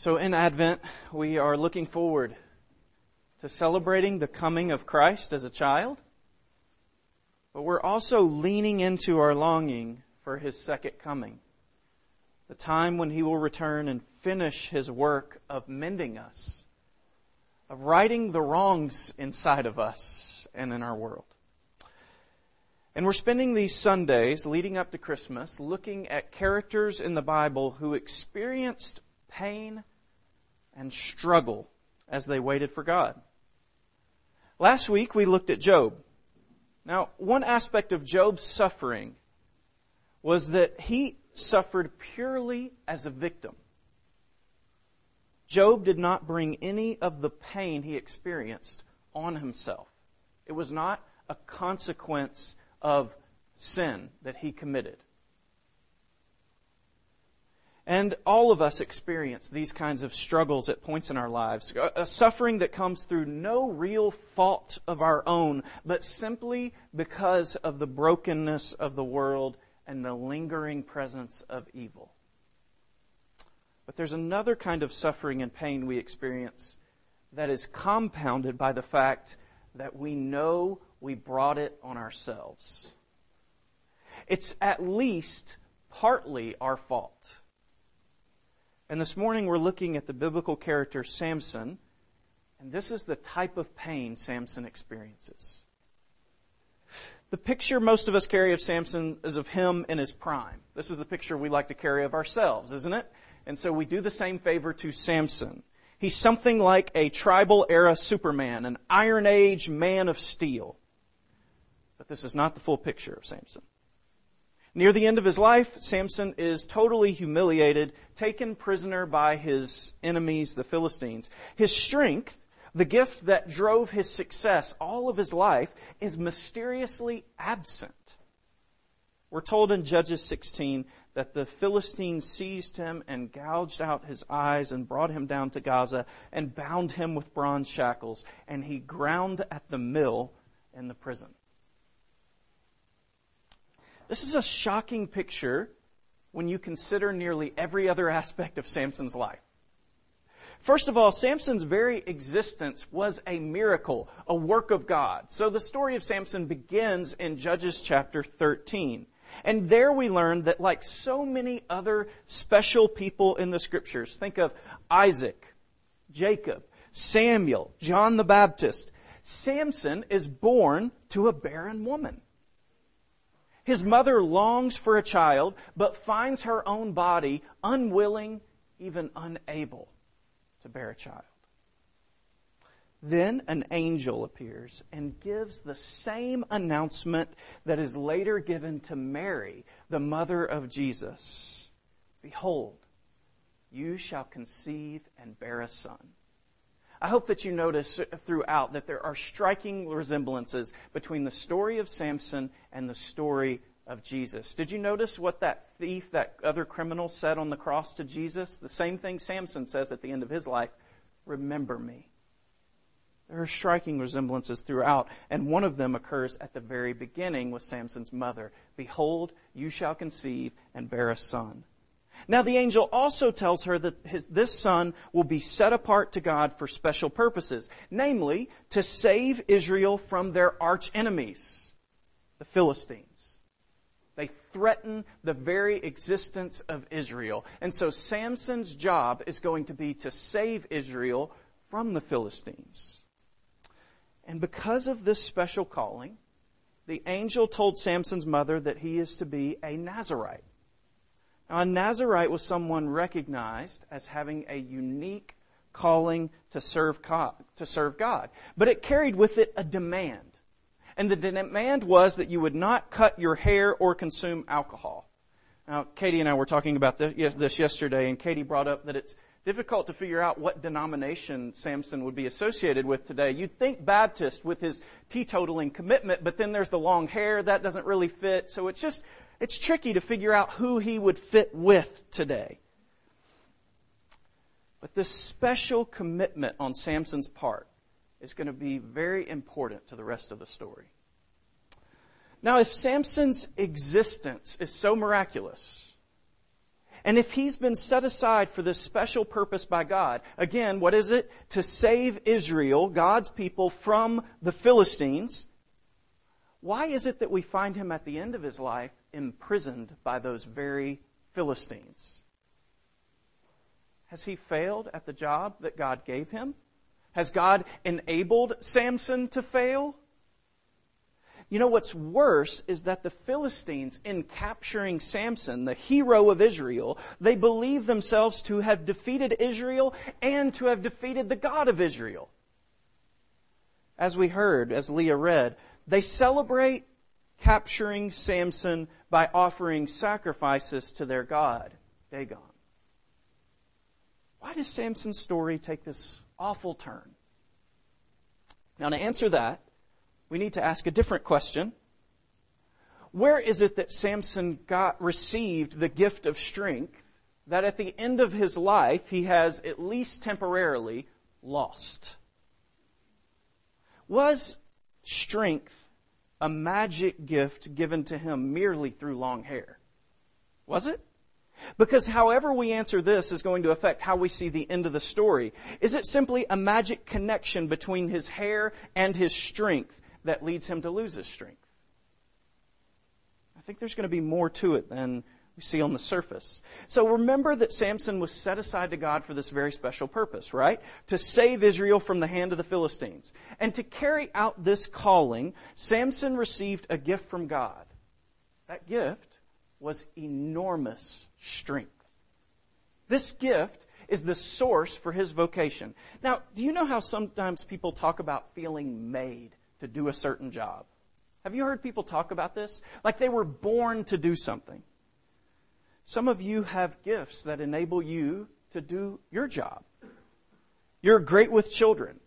So, in Advent, we are looking forward to celebrating the coming of Christ as a child, but we're also leaning into our longing for his second coming, the time when he will return and finish his work of mending us, of righting the wrongs inside of us and in our world. And we're spending these Sundays leading up to Christmas looking at characters in the Bible who experienced pain and struggle as they waited for God. Last week we looked at Job. Now, one aspect of Job's suffering was that he suffered purely as a victim. Job did not bring any of the pain he experienced on himself. It was not a consequence of sin that he committed. And all of us experience these kinds of struggles at points in our lives. A, suffering that comes through no real fault of our own, but simply because of the brokenness of the world and the lingering presence of evil. But there's another kind of suffering and pain we experience that is compounded by the fact that we know we brought it on ourselves. It's at least partly our fault. And this morning we're looking at the biblical character Samson, and this is the type of pain Samson experiences. The picture most of us carry of Samson is of him in his prime. This is the picture we like to carry of ourselves, isn't it? And so we do the same favor to Samson. He's something like a tribal era Superman, an Iron Age man of steel. But this is not the full picture of Samson. Near the end of his life, Samson is totally humiliated, taken prisoner by his enemies, the Philistines. His strength, the gift that drove his success all of his life, is mysteriously absent. We're told in Judges 16 that the Philistines seized him and gouged out his eyes and brought him down to Gaza and bound him with bronze shackles, and he ground at the mill in the prison. This is a shocking picture when you consider nearly every other aspect of Samson's life. First of all, Samson's very existence was a miracle, a work of God. So the story of Samson begins in Judges chapter 13. And there we learn that like so many other special people in the scriptures, think of Isaac, Jacob, Samuel, John the Baptist, Samson is born to a barren woman. His mother longs for a child, but finds her own body unwilling, even unable to bear a child. Then an angel appears and gives the same announcement that is later given to Mary, the mother of Jesus. Behold, you shall conceive and bear a son. I hope that you notice throughout that there are striking resemblances between the story of Samson and the story of Jesus. Did you notice what that thief, that other criminal said on the cross to Jesus? The same thing Samson says at the end of his life Remember me. There are striking resemblances throughout, and one of them occurs at the very beginning with Samson's mother. Behold, you shall conceive and bear a son. Now, the angel also tells her that his, this son will be set apart to God for special purposes, namely, to save Israel from their arch enemies, the Philistines. They threaten the very existence of Israel. And so Samson's job is going to be to save Israel from the Philistines. And because of this special calling, the angel told Samson's mother that he is to be a Nazarite. Now, a Nazarite was someone recognized as having a unique calling to serve to serve God. But it carried with it a demand. And the demand was that you would not cut your hair or consume alcohol. Now, Katie and I were talking about this yesterday, and Katie brought up that it's difficult to figure out what denomination Samson would be associated with today. You'd think Baptist with his teetotaling commitment, but then there's the long hair, that doesn't really fit. So it's just, it's tricky to figure out who he would fit with today. But this special commitment on Samson's part is going to be very important to the rest of the story. Now, if Samson's existence is so miraculous, And if he's been set aside for this special purpose by God, again, what is it? To save Israel, God's people, from the Philistines. Why is it that we find him at the end of his life imprisoned by those very Philistines? Has he failed at the job that God gave him? Has God enabled Samson to fail? You know what's worse is that the Philistines, in capturing Samson, the hero of Israel, they believe themselves to have defeated Israel and to have defeated the God of Israel. As we heard, as Leah read, they celebrate capturing Samson by offering sacrifices to their God, Dagon. Why does Samson's story take this awful turn? Now, to answer that, we need to ask a different question. Where is it that Samson got received the gift of strength that at the end of his life he has at least temporarily lost? Was strength a magic gift given to him merely through long hair? Was it? Because however we answer this is going to affect how we see the end of the story. Is it simply a magic connection between his hair and his strength that leads him to lose his strength? I think there's going to be more to it than we see on the surface. So remember that Samson was set aside to God for this very special purpose, right? To save Israel from the hand of the Philistines. And to carry out this calling, Samson received a gift from God. That gift was enormous strength. This gift is the source for his vocation. Now, do you know how sometimes people talk about feeling made to do a certain job? Have you heard people talk about this? Like they were born to do something. Some of you have gifts that enable you to do your job. You're great with children,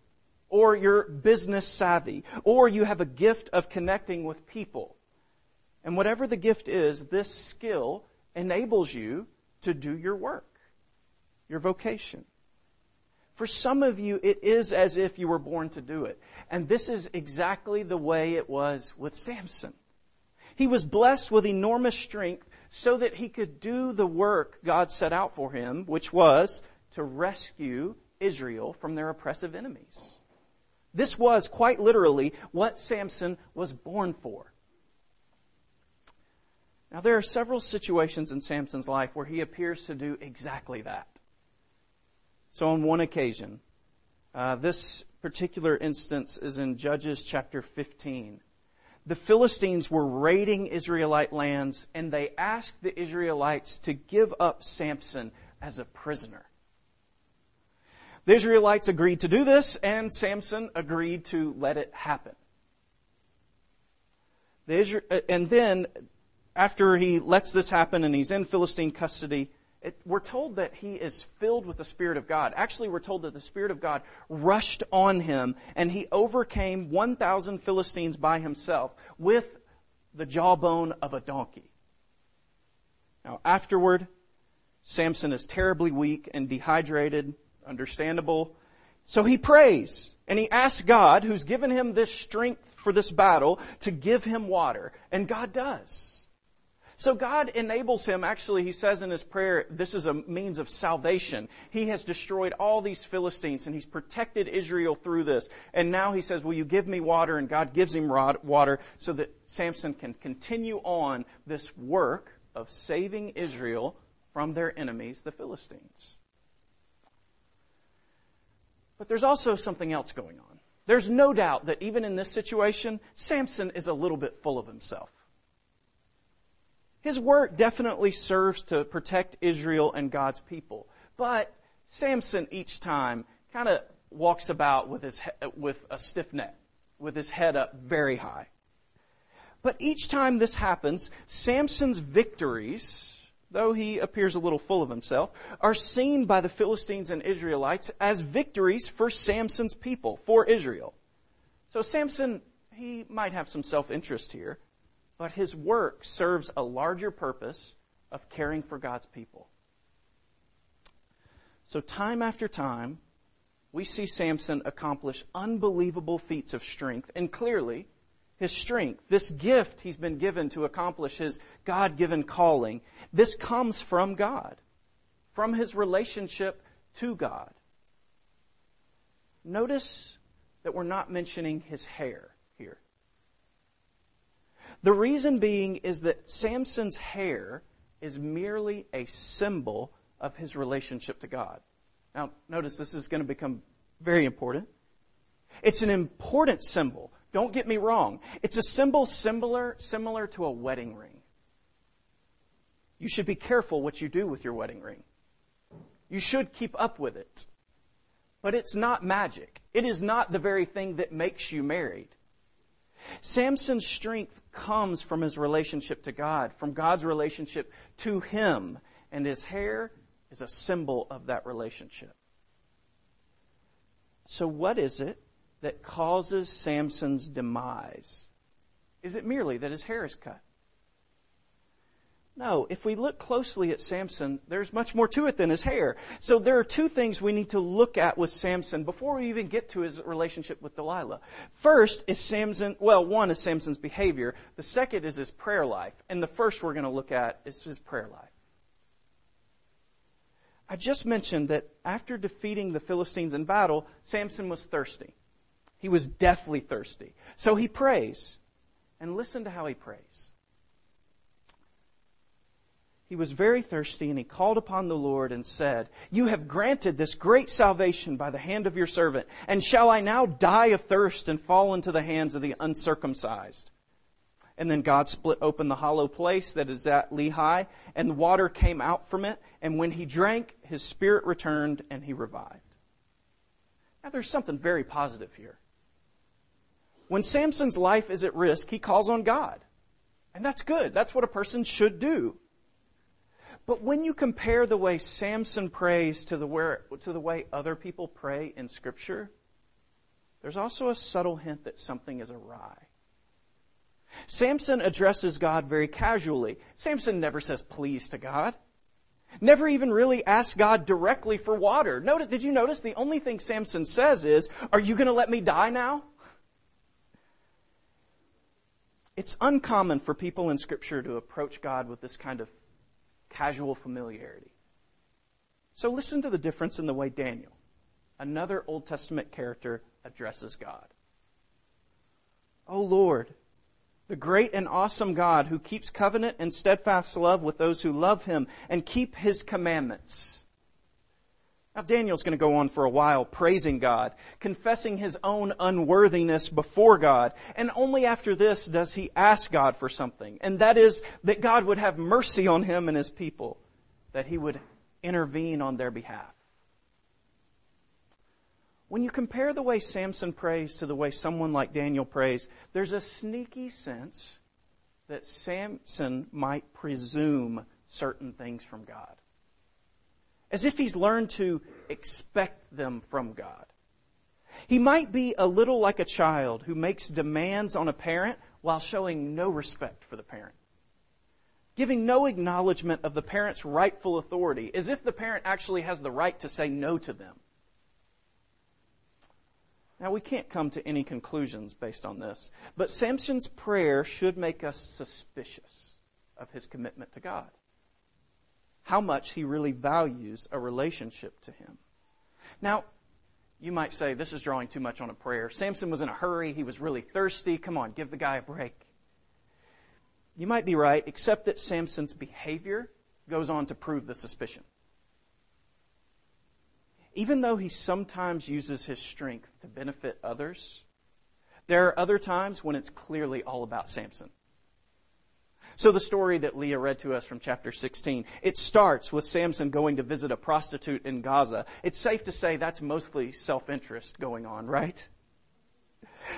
or you're business savvy, or you have a gift of connecting with people. And whatever the gift is, this skill enables you to do your work, your vocation. For some of you, it is as if you were born to do it. And this is exactly the way it was with Samson. He was blessed with enormous strength so that he could do the work God set out for him, which was to rescue Israel from their oppressive enemies. This was quite literally what Samson was born for. Now, there are several situations in Samson's life where he appears to do exactly that. So, on one occasion, uh, this particular instance is in Judges chapter 15 the Philistines were raiding Israelite lands and they asked the Israelites to give up Samson as a prisoner. The Israelites agreed to do this and Samson agreed to let it happen. The uh, and then, after he lets this happen and he's in Philistine custody, it, we're told that he is filled with the Spirit of God. Actually, we're told that the Spirit of God rushed on him and he overcame 1,000 Philistines by himself with the jawbone of a donkey. Now, afterward, Samson is terribly weak and dehydrated, understandable. So he prays and he asks God, who's given him this strength for this battle, to give him water. And God does. So God enables him, actually, he says in his prayer, this is a means of salvation. He has destroyed all these Philistines and he's protected Israel through this. And now he says, Will you give me water? And God gives him water so that Samson can continue on this work of saving Israel from their enemies, the Philistines. But there's also something else going on. There's no doubt that even in this situation, Samson is a little bit full of himself. His work definitely serves to protect Israel and God's people. But Samson each time kind of walks about with, his, with a stiff neck, with his head up very high. But each time this happens, Samson's victories, though he appears a little full of himself, are seen by the Philistines and Israelites as victories for Samson's people, for Israel. So Samson, he might have some self interest here but his work serves a larger purpose of caring for God's people. So, time after time, we see Samson accomplish unbelievable feats of strength, and clearly, his strength, this gift he's been given to accomplish his God given calling, this comes from God, from his relationship to God. Notice that we're not mentioning his hair. The reason being is that Samson's hair is merely a symbol of his relationship to God. Now, notice this is going to become very important. It's an important symbol. Don't get me wrong. It's a symbol similar, similar to a wedding ring. You should be careful what you do with your wedding ring. You should keep up with it. But it's not magic. It is not the very thing that makes you married. Samson's strength comes from his relationship to God, from God's relationship to him, and his hair is a symbol of that relationship. So, what is it that causes Samson's demise? Is it merely that his hair is cut? No, if we look closely at Samson, there's much more to it than his hair. So there are two things we need to look at with Samson before we even get to his relationship with Delilah. First is Samson, well, one is Samson's behavior. The second is his prayer life. And the first we're going to look at is his prayer life. I just mentioned that after defeating the Philistines in battle, Samson was thirsty. He was deathly thirsty. So he prays. And listen to how he prays. He was very thirsty, and he called upon the Lord and said, You have granted this great salvation by the hand of your servant, and shall I now die of thirst and fall into the hands of the uncircumcised? And then God split open the hollow place that is at Lehi, and water came out from it, and when he drank, his spirit returned, and he revived. Now there's something very positive here. When Samson's life is at risk, he calls on God. And that's good. That's what a person should do. But when you compare the way Samson prays to the, where, to the way other people pray in Scripture, there's also a subtle hint that something is awry. Samson addresses God very casually. Samson never says please to God. Never even really asks God directly for water. Notice, did you notice the only thing Samson says is, Are you going to let me die now? It's uncommon for people in Scripture to approach God with this kind of casual familiarity. So listen to the difference in the way Daniel, another Old Testament character, addresses God. O Lord, the great and awesome God who keeps covenant and steadfast love with those who love him and keep his commandments. Now, Daniel's going to go on for a while praising God, confessing his own unworthiness before God, and only after this does he ask God for something, and that is that God would have mercy on him and his people, that he would intervene on their behalf. When you compare the way Samson prays to the way someone like Daniel prays, there's a sneaky sense that Samson might presume certain things from God as if he's learned to expect them from God. He might be a little like a child who makes demands on a parent while showing no respect for the parent, giving no acknowledgement of the parent's rightful authority, as if the parent actually has the right to say no to them. Now, we can't come to any conclusions based on this, but Samson's prayer should make us suspicious of his commitment to God how much he really values a relationship to him. Now, you might say, this is drawing too much on a prayer. Samson was in a hurry. He was really thirsty. Come on, give the guy a break. You might be right, except that Samson's behavior goes on to prove the suspicion. Even though he sometimes uses his strength to benefit others, there are other times when it's clearly all about Samson. So the story that Leah read to us from chapter 16, it starts with Samson going to visit a prostitute in Gaza. It's safe to say that's mostly self-interest going on, right?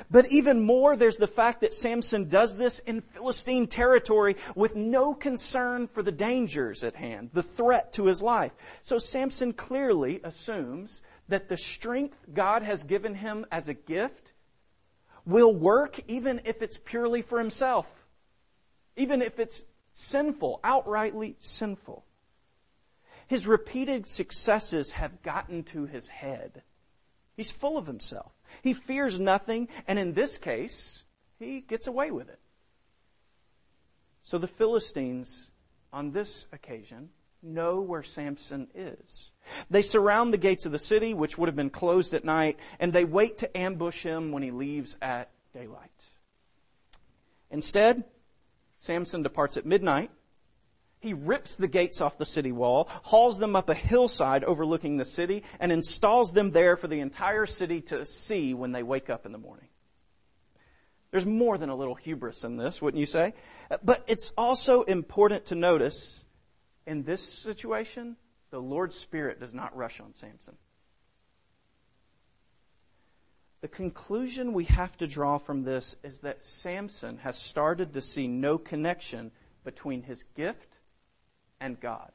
But even more, there's the fact that Samson does this in Philistine territory with no concern for the dangers at hand, the threat to his life. So Samson clearly assumes that the strength God has given him as a gift will work even if it's purely for himself even if it's sinful, outrightly sinful. His repeated successes have gotten to his head. He's full of himself. He fears nothing, and in this case, he gets away with it. So the Philistines, on this occasion, know where Samson is. They surround the gates of the city, which would have been closed at night, and they wait to ambush him when he leaves at daylight. Instead, Samson departs at midnight. He rips the gates off the city wall, hauls them up a hillside overlooking the city, and installs them there for the entire city to see when they wake up in the morning. There's more than a little hubris in this, wouldn't you say? But it's also important to notice in this situation, the Lord's Spirit does not rush on Samson. The conclusion we have to draw from this is that Samson has started to see no connection between his gift and God.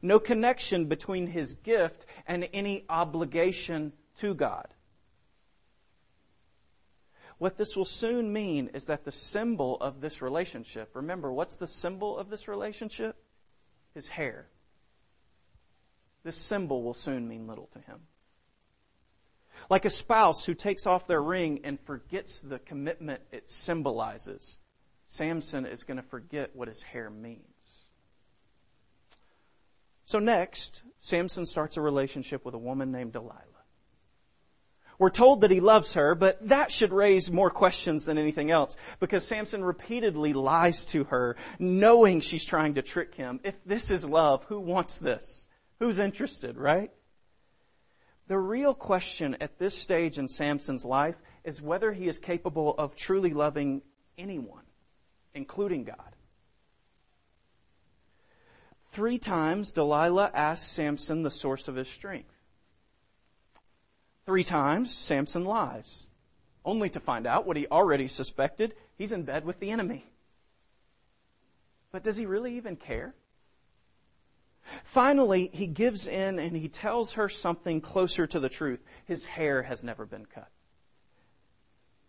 No connection between his gift and any obligation to God. What this will soon mean is that the symbol of this relationship, remember, what's the symbol of this relationship? His hair. This symbol will soon mean little to him. Like a spouse who takes off their ring and forgets the commitment it symbolizes, Samson is going to forget what his hair means. So, next, Samson starts a relationship with a woman named Delilah. We're told that he loves her, but that should raise more questions than anything else because Samson repeatedly lies to her, knowing she's trying to trick him. If this is love, who wants this? Who's interested, right? The real question at this stage in Samson's life is whether he is capable of truly loving anyone, including God. Three times Delilah asks Samson the source of his strength. Three times, Samson lies, only to find out what he already suspected he's in bed with the enemy. But does he really even care? Finally, he gives in and he tells her something closer to the truth. His hair has never been cut.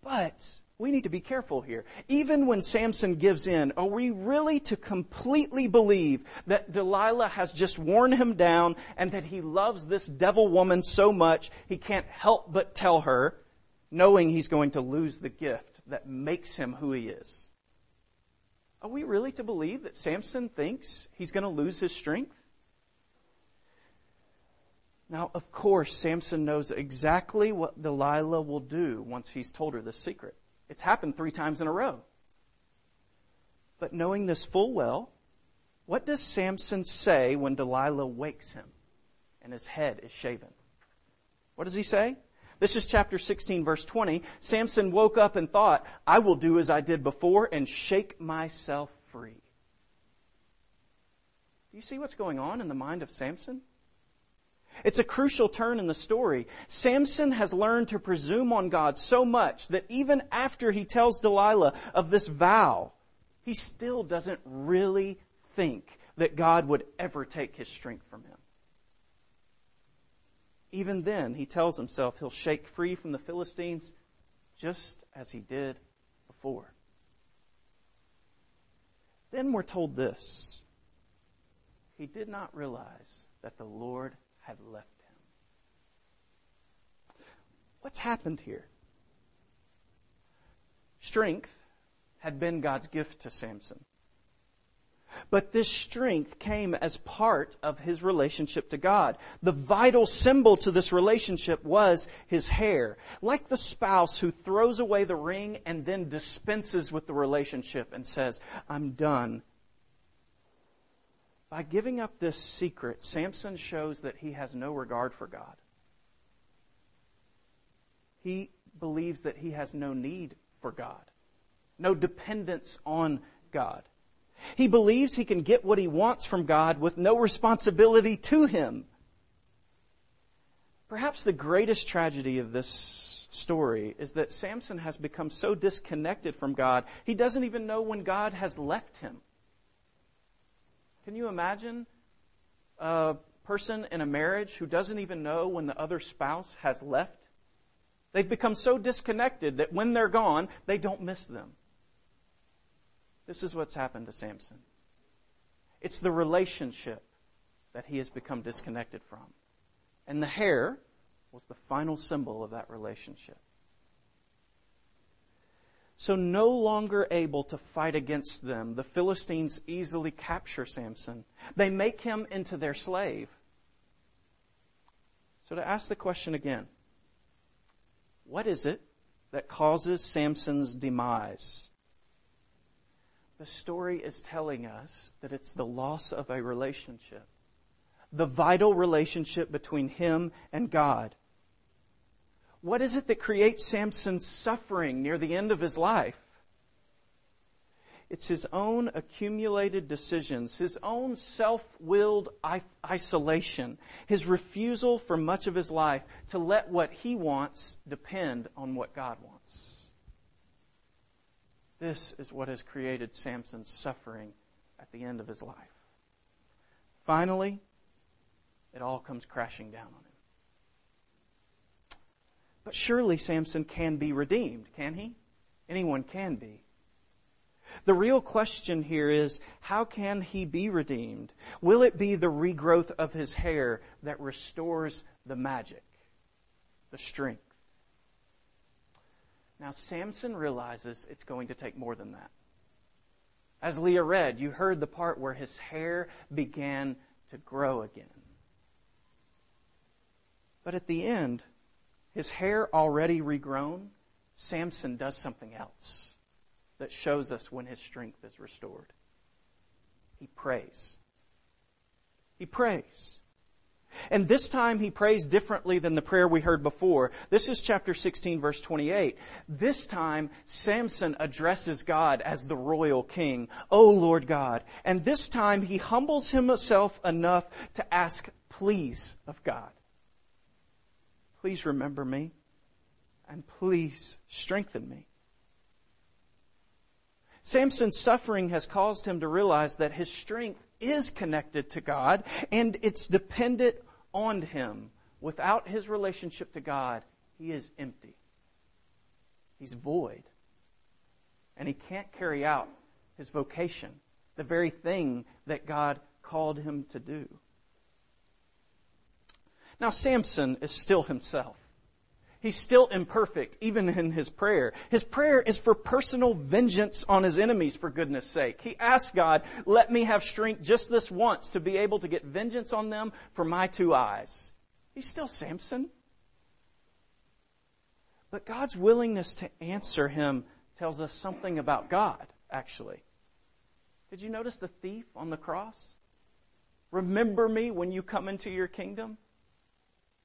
But we need to be careful here. Even when Samson gives in, are we really to completely believe that Delilah has just worn him down and that he loves this devil woman so much he can't help but tell her, knowing he's going to lose the gift that makes him who he is? Are we really to believe that Samson thinks he's going to lose his strength? Now, of course, Samson knows exactly what Delilah will do once he's told her this secret. It's happened three times in a row. But knowing this full well, what does Samson say when Delilah wakes him and his head is shaven? What does he say? This is chapter 16, verse 20. Samson woke up and thought, I will do as I did before and shake myself free. Do you see what's going on in the mind of Samson? It's a crucial turn in the story. Samson has learned to presume on God so much that even after he tells Delilah of this vow, he still doesn't really think that God would ever take his strength from him. Even then, he tells himself he'll shake free from the Philistines just as he did before. Then we're told this he did not realize that the Lord left him. What's happened here? Strength had been God's gift to Samson. But this strength came as part of his relationship to God. The vital symbol to this relationship was his hair. Like the spouse who throws away the ring and then dispenses with the relationship and says, I'm done by giving up this secret, Samson shows that he has no regard for God. He believes that he has no need for God, no dependence on God. He believes he can get what he wants from God with no responsibility to him. Perhaps the greatest tragedy of this story is that Samson has become so disconnected from God, he doesn't even know when God has left him. Can you imagine a person in a marriage who doesn't even know when the other spouse has left? They've become so disconnected that when they're gone, they don't miss them. This is what's happened to Samson. It's the relationship that he has become disconnected from. And the hair was the final symbol of that relationship. So, no longer able to fight against them, the Philistines easily capture Samson. They make him into their slave. So, to ask the question again what is it that causes Samson's demise? The story is telling us that it's the loss of a relationship, the vital relationship between him and God. What is it that creates Samson's suffering near the end of his life? It's his own accumulated decisions, his own self willed isolation, his refusal for much of his life to let what he wants depend on what God wants. This is what has created Samson's suffering at the end of his life. Finally, it all comes crashing down on him. But surely Samson can be redeemed, can he? Anyone can be. The real question here is how can he be redeemed? Will it be the regrowth of his hair that restores the magic, the strength? Now, Samson realizes it's going to take more than that. As Leah read, you heard the part where his hair began to grow again. But at the end, his hair already regrown, Samson does something else that shows us when his strength is restored. He prays. He prays. And this time he prays differently than the prayer we heard before. This is chapter 16, verse 28. This time, Samson addresses God as the royal king, O Lord God. And this time he humbles himself enough to ask please of God. Please remember me and please strengthen me. Samson's suffering has caused him to realize that his strength is connected to God and it's dependent on him. Without his relationship to God, he is empty. He's void. And he can't carry out his vocation, the very thing that God called him to do. Now, Samson is still himself. He's still imperfect, even in his prayer. His prayer is for personal vengeance on his enemies, for goodness sake. He asks God, let me have strength just this once to be able to get vengeance on them for my two eyes. He's still Samson. But God's willingness to answer him tells us something about God, actually. Did you notice the thief on the cross? Remember me when you come into your kingdom.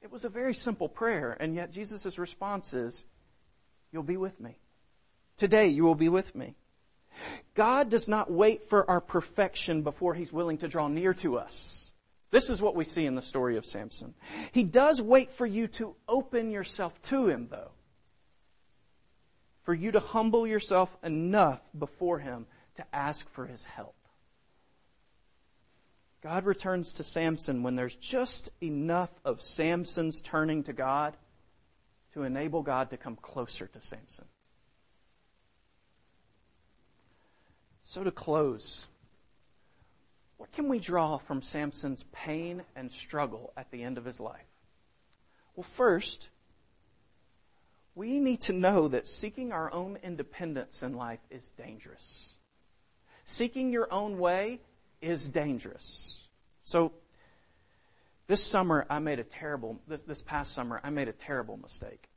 It was a very simple prayer, and yet Jesus' response is, You'll be with me. Today you will be with me. God does not wait for our perfection before he's willing to draw near to us. This is what we see in the story of Samson. He does wait for you to open yourself to him, though. For you to humble yourself enough before him to ask for his help. God returns to Samson when there's just enough of Samson's turning to God to enable God to come closer to Samson. So, to close, what can we draw from Samson's pain and struggle at the end of his life? Well, first, we need to know that seeking our own independence in life is dangerous. Seeking your own way is dangerous. So, this summer, I made a terrible, this, this past summer, I made a terrible mistake.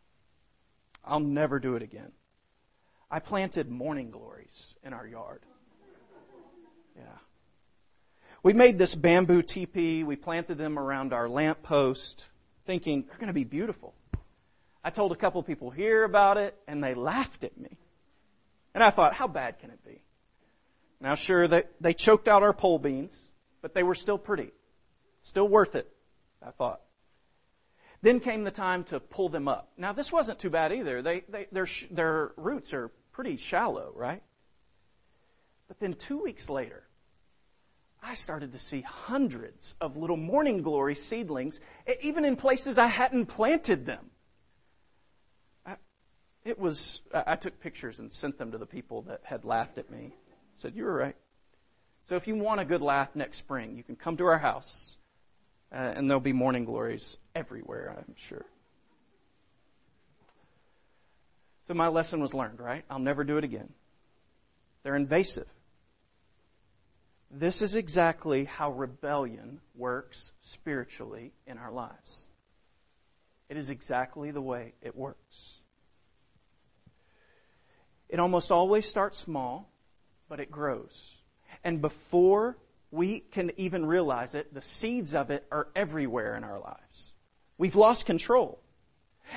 I'll never do it again. I planted morning glories in our yard. Yeah. We made this bamboo teepee. We planted them around our lamp post, thinking they're going to be beautiful. I told a couple people here about it, and they laughed at me. And I thought, how bad can it be? Now, sure, they, they choked out our pole beans, but they were still pretty. Still worth it, I thought. Then came the time to pull them up. Now, this wasn't too bad either. They, they, their, their roots are pretty shallow, right? But then two weeks later, I started to see hundreds of little morning glory seedlings, even in places I hadn't planted them. I, it was, I took pictures and sent them to the people that had laughed at me said, You were right. So if you want a good laugh next spring, you can come to our house, uh, and there'll be morning glories everywhere, I'm sure. So my lesson was learned, right? I'll never do it again. They're invasive. This is exactly how rebellion works spiritually in our lives. It is exactly the way it works. It almost always starts small, but it grows. And before we can even realize it, the seeds of it are everywhere in our lives. We've lost control.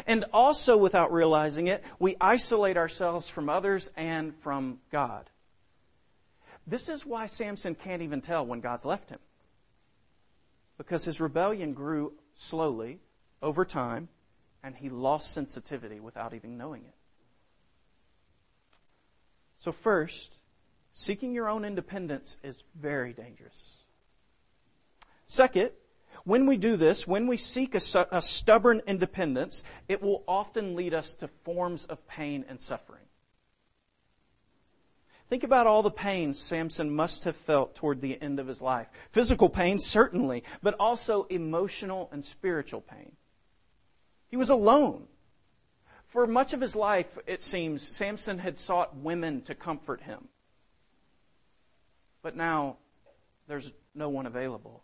And also, without realizing it, we isolate ourselves from others and from God. This is why Samson can't even tell when God's left him. Because his rebellion grew slowly over time, and he lost sensitivity without even knowing it. So, first, seeking your own independence is very dangerous. Second, when we do this, when we seek a, a, stubborn independence, it will often lead us to forms of pain and suffering. Think about all the pain Samson must have felt toward the end of his life. Physical pain, certainly, but also emotional and spiritual pain. He was alone. For much of his life, it seems, Samson had sought women to comfort him. But now, there's no one available.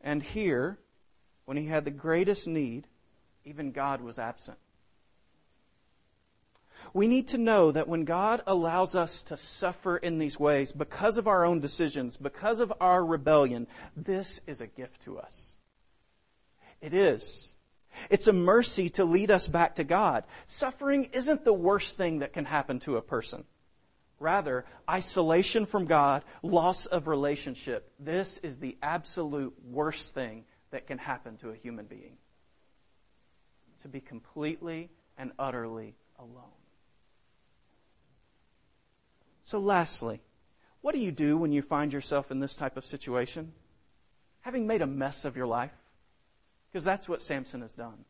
And here, when he had the greatest need, even God was absent. We need to know that when God allows us to suffer in these ways because of our own decisions, because of our rebellion, this is a gift to us. It is. It's a mercy to lead us back to God. Suffering isn't the worst thing that can happen to a person. Rather, isolation from God, loss of relationship. This is the absolute worst thing that can happen to a human being. To be completely and utterly alone. So, lastly, what do you do when you find yourself in this type of situation? Having made a mess of your life? Because that's what Samson has done.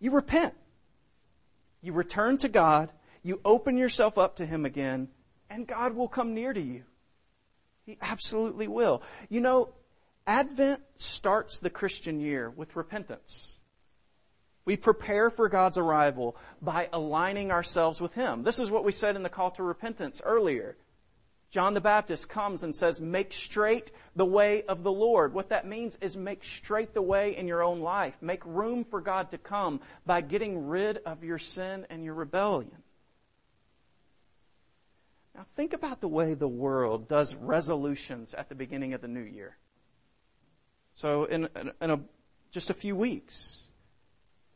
You repent. You return to God. You open yourself up to Him again, and God will come near to you. He absolutely will. You know, Advent starts the Christian year with repentance. We prepare for God's arrival by aligning ourselves with Him. This is what we said in the call to repentance earlier. John the Baptist comes and says, Make straight the way of the Lord. What that means is make straight the way in your own life. Make room for God to come by getting rid of your sin and your rebellion. Now, think about the way the world does resolutions at the beginning of the new year. So, in, in a, just a few weeks,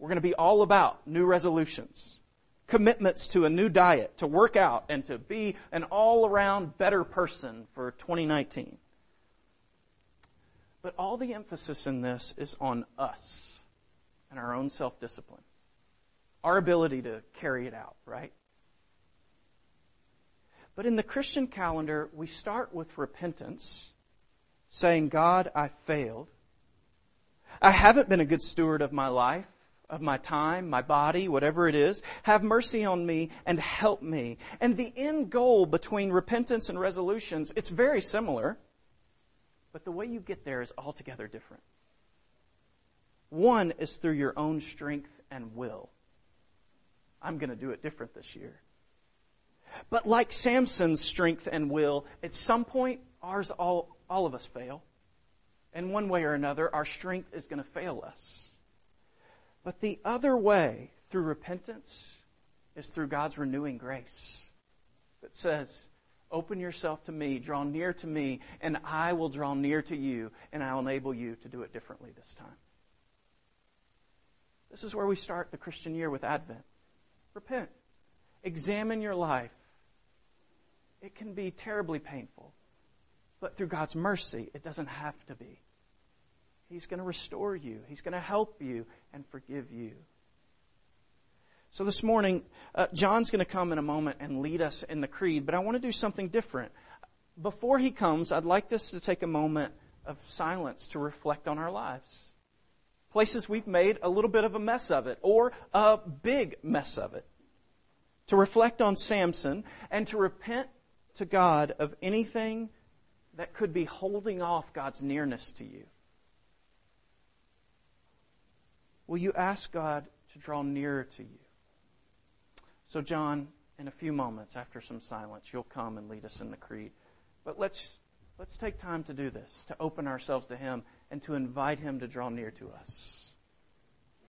we're going to be all about new resolutions, commitments to a new diet, to work out, and to be an all around better person for 2019. But all the emphasis in this is on us and our own self discipline, our ability to carry it out, right? But in the Christian calendar, we start with repentance, saying, God, I failed. I haven't been a good steward of my life of my time, my body, whatever it is. Have mercy on me and help me. And the end goal between repentance and resolutions, it's very similar, but the way you get there is altogether different. One is through your own strength and will. I'm going to do it different this year. But like Samson's strength and will, at some point, ours all, all of us fail. And one way or another, our strength is going to fail us. But the other way, through repentance, is through God's renewing grace that says, Open yourself to me, draw near to me, and I will draw near to you, and I'll enable you to do it differently this time. This is where we start the Christian year with Advent. Repent. Examine your life. It can be terribly painful, but through God's mercy, it doesn't have to be. He's going to restore you, He's going to help you and forgive you. So this morning, uh, John's going to come in a moment and lead us in the creed, but I want to do something different. Before he comes, I'd like us to take a moment of silence to reflect on our lives. Places we've made a little bit of a mess of it, or a big mess of it. To reflect on Samson and to repent to God of anything that could be holding off God's nearness to you. Will you ask God to draw nearer to you. So, John, in a few moments, after some silence, you'll come and lead us in the creed. But let's, let's take time to do this, to open ourselves to Him and to invite Him to draw near to us.